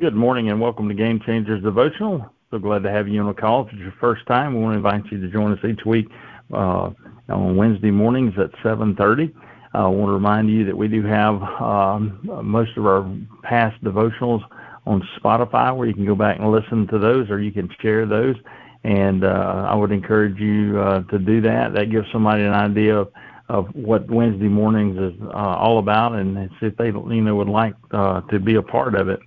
Good morning and welcome to Game Changers Devotional. So glad to have you on the call. If it's your first time, we want to invite you to join us each week uh, on Wednesday mornings at 7:30. I want to remind you that we do have um, most of our past devotionals on Spotify, where you can go back and listen to those, or you can share those. And uh, I would encourage you uh, to do that. That gives somebody an idea of, of what Wednesday mornings is uh, all about, and see if they you know would like uh, to be a part of it.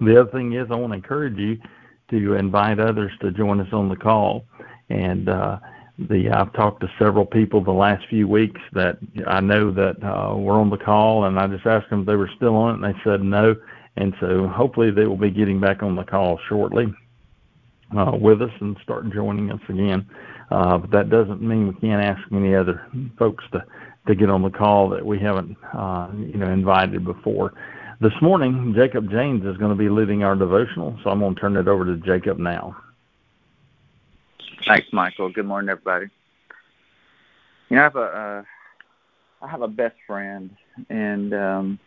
The other thing is, I want to encourage you to invite others to join us on the call. And uh, the I've talked to several people the last few weeks that I know that uh, were on the call, and I just asked them if they were still on it, and they said no. And so hopefully they will be getting back on the call shortly uh, with us and start joining us again. Uh, but that doesn't mean we can't ask any other folks to to get on the call that we haven't uh, you know invited before. This morning, Jacob Janes is going to be leading our devotional, so I'm going to turn it over to Jacob now. Thanks, Michael. Good morning, everybody. You know, I have a uh, I have a best friend, and um,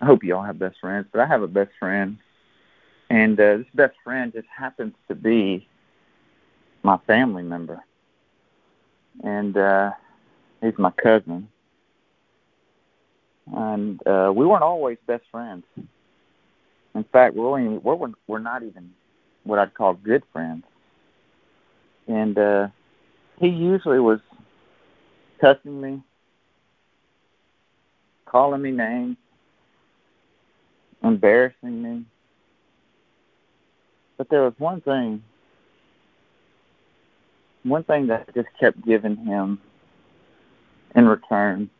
I hope you all have best friends, but I have a best friend, and uh, this best friend just happens to be my family member, and uh, he's my cousin and uh, we weren't always best friends. In fact, we're we're we're not even what I'd call good friends. And uh, he usually was cussing me, calling me names, embarrassing me. But there was one thing, one thing that I just kept giving him in return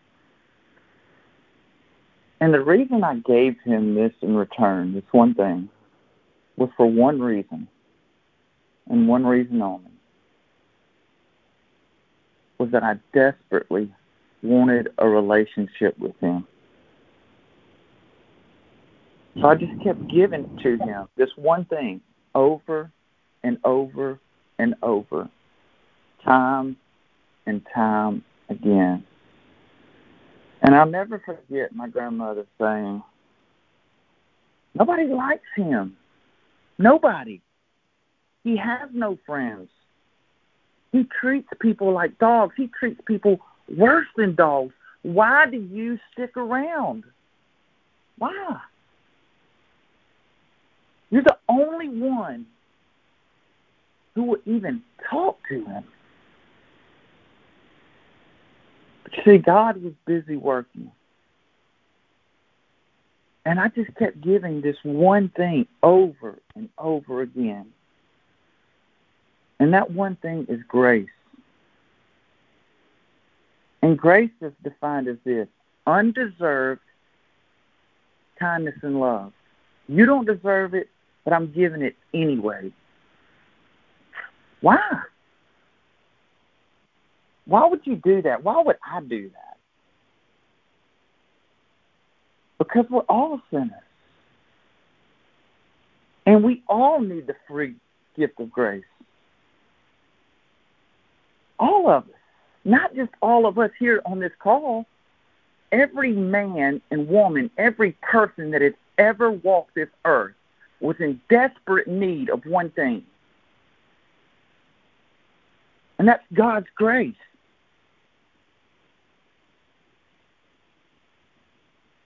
and the reason I gave him this in return, this one thing, was for one reason, and one reason only, was that I desperately wanted a relationship with him. So I just kept giving to him this one thing over and over and over, time and time again. And I'll never forget my grandmother saying, Nobody likes him. Nobody. He has no friends. He treats people like dogs. He treats people worse than dogs. Why do you stick around? Why? You're the only one who will even talk to him. See, God was busy working. And I just kept giving this one thing over and over again. And that one thing is grace. And grace is defined as this undeserved kindness and love. You don't deserve it, but I'm giving it anyway. Why? Why would you do that? Why would I do that? Because we're all sinners. And we all need the free gift of grace. All of us. Not just all of us here on this call. Every man and woman, every person that has ever walked this earth was in desperate need of one thing. And that's God's grace.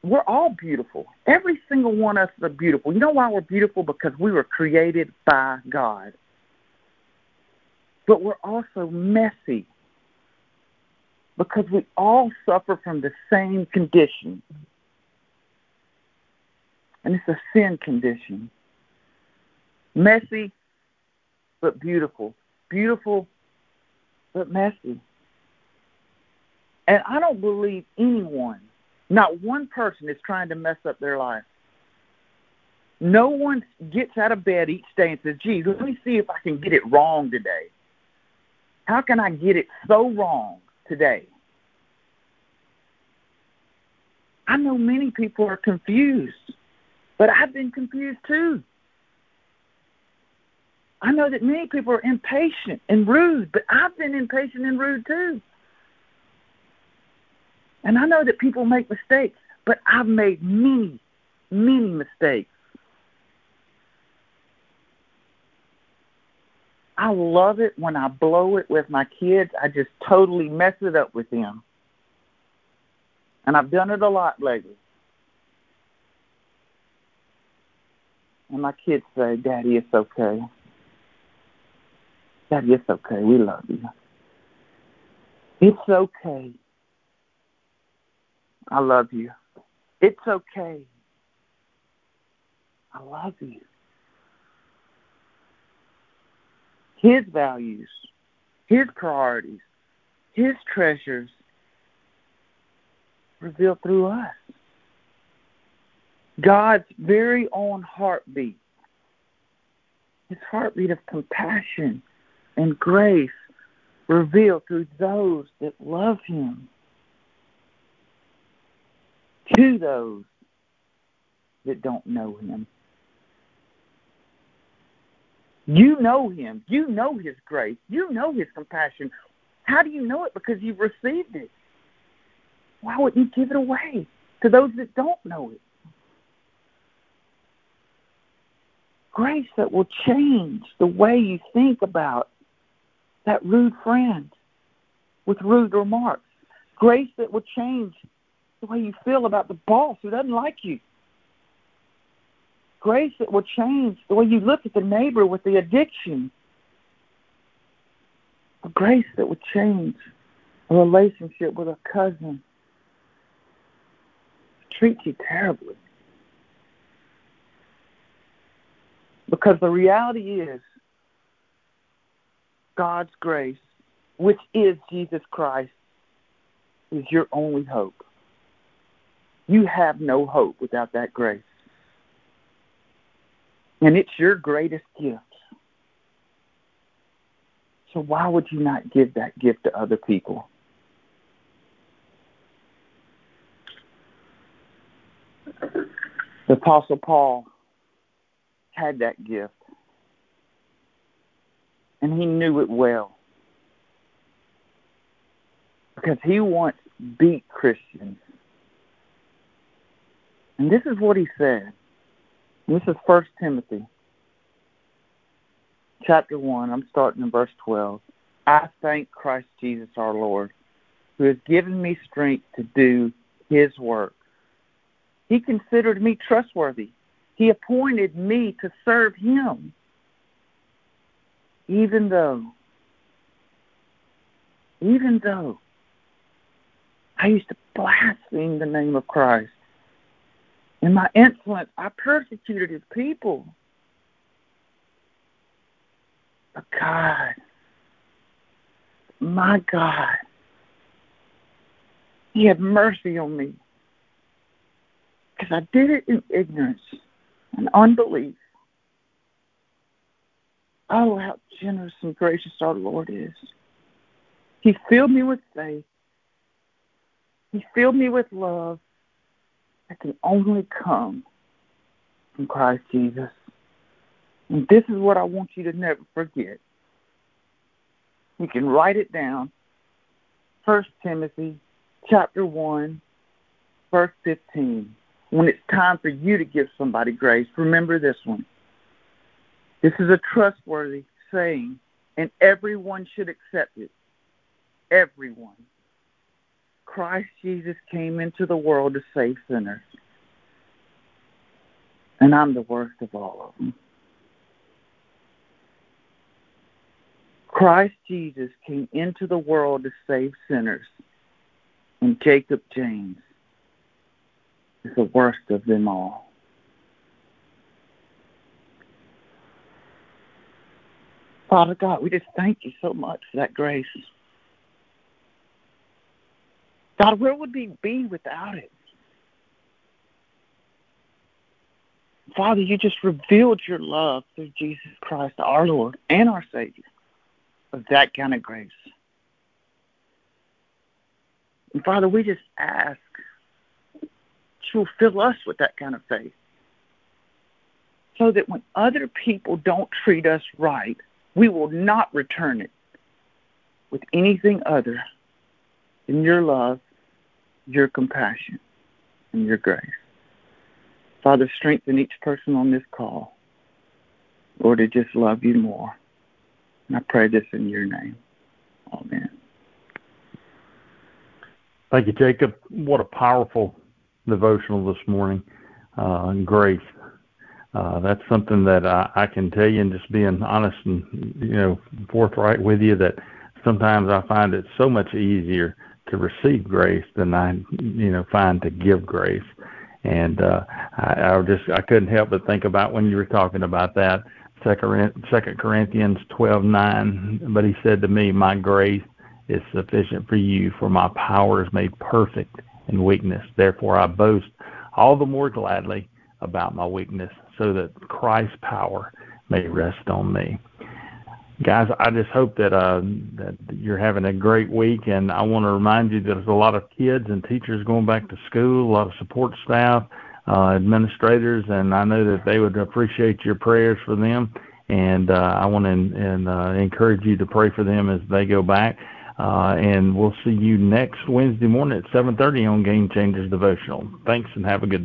We're all beautiful. Every single one of us are beautiful. You know why we're beautiful? Because we were created by God. But we're also messy because we all suffer from the same condition. And it's a sin condition. Messy, but beautiful. Beautiful, but messy. And I don't believe anyone not one person is trying to mess up their life. No one gets out of bed each day and says, gee, let me see if I can get it wrong today. How can I get it so wrong today? I know many people are confused, but I've been confused too. I know that many people are impatient and rude, but I've been impatient and rude too. And I know that people make mistakes, but I've made many, many mistakes. I love it when I blow it with my kids. I just totally mess it up with them. And I've done it a lot lately. And my kids say, Daddy, it's okay. Daddy, it's okay. We love you. It's okay. I love you. It's okay. I love you. His values, His priorities, His treasures revealed through us. God's very own heartbeat, His heartbeat of compassion and grace revealed through those that love Him to those that don't know Him. You know Him. You know His grace. You know His compassion. How do you know it? Because you've received it. Why wouldn't you give it away to those that don't know it? Grace that will change the way you think about that rude friend with rude remarks. Grace that will change the way you feel about the boss who doesn't like you. Grace that will change the way you look at the neighbor with the addiction. A grace that will change a relationship with a cousin. Treat you terribly. Because the reality is, God's grace, which is Jesus Christ, is your only hope. You have no hope without that grace. And it's your greatest gift. So why would you not give that gift to other people? The Apostle Paul had that gift and he knew it well. Because he once beat Christians. And this is what he said. This is First Timothy chapter 1. I'm starting in verse 12. I thank Christ Jesus our Lord, who has given me strength to do his work. He considered me trustworthy. He appointed me to serve him even though, even though I used to blaspheme the name of Christ. In my insolence, I persecuted his people. But God, my God, he had mercy on me because I did it in ignorance and unbelief. Oh, how generous and gracious our Lord is. He filled me with faith. He filled me with love that can only come from Christ Jesus. And this is what I want you to never forget. You can write it down. First Timothy chapter 1, verse 15. When it's time for you to give somebody grace, remember this one. This is a trustworthy saying, and everyone should accept it. Everyone. Christ Jesus came into the world to save sinners. And I'm the worst of all of them. Christ Jesus came into the world to save sinners. And Jacob Janes is the worst of them all. Father God, we just thank you so much for that grace. God, where would we be without it? Father, you just revealed your love through Jesus Christ, our Lord and our Savior, of that kind of grace. And Father, we just ask that you'll fill us with that kind of faith so that when other people don't treat us right, we will not return it with anything other than your love, your compassion, and your grace. Father, strengthen each person on this call, Lord, to just love you more. And I pray this in your name. Amen. Thank you, Jacob. What a powerful devotional this morning. Uh, grace. Uh, that's something that I, I can tell you, and just being honest and you know forthright with you, that sometimes I find it so much easier to receive grace than I you know find to give grace. And uh, I, I just I couldn't help but think about when you were talking about that Second Corinthians twelve nine. But he said to me, "My grace is sufficient for you, for my power is made perfect in weakness. Therefore, I boast all the more gladly about my weakness, so that Christ's power may rest on me." Guys, I just hope that uh, that you're having a great week, and I want to remind you that there's a lot of kids and teachers going back to school, a lot of support staff uh, administrators, and I know that they would appreciate your prayers for them. And uh, I want to and, uh, encourage you to pray for them as they go back. Uh, and we'll see you next Wednesday morning at 7:30 on Game Changers Devotional. Thanks, and have a good day.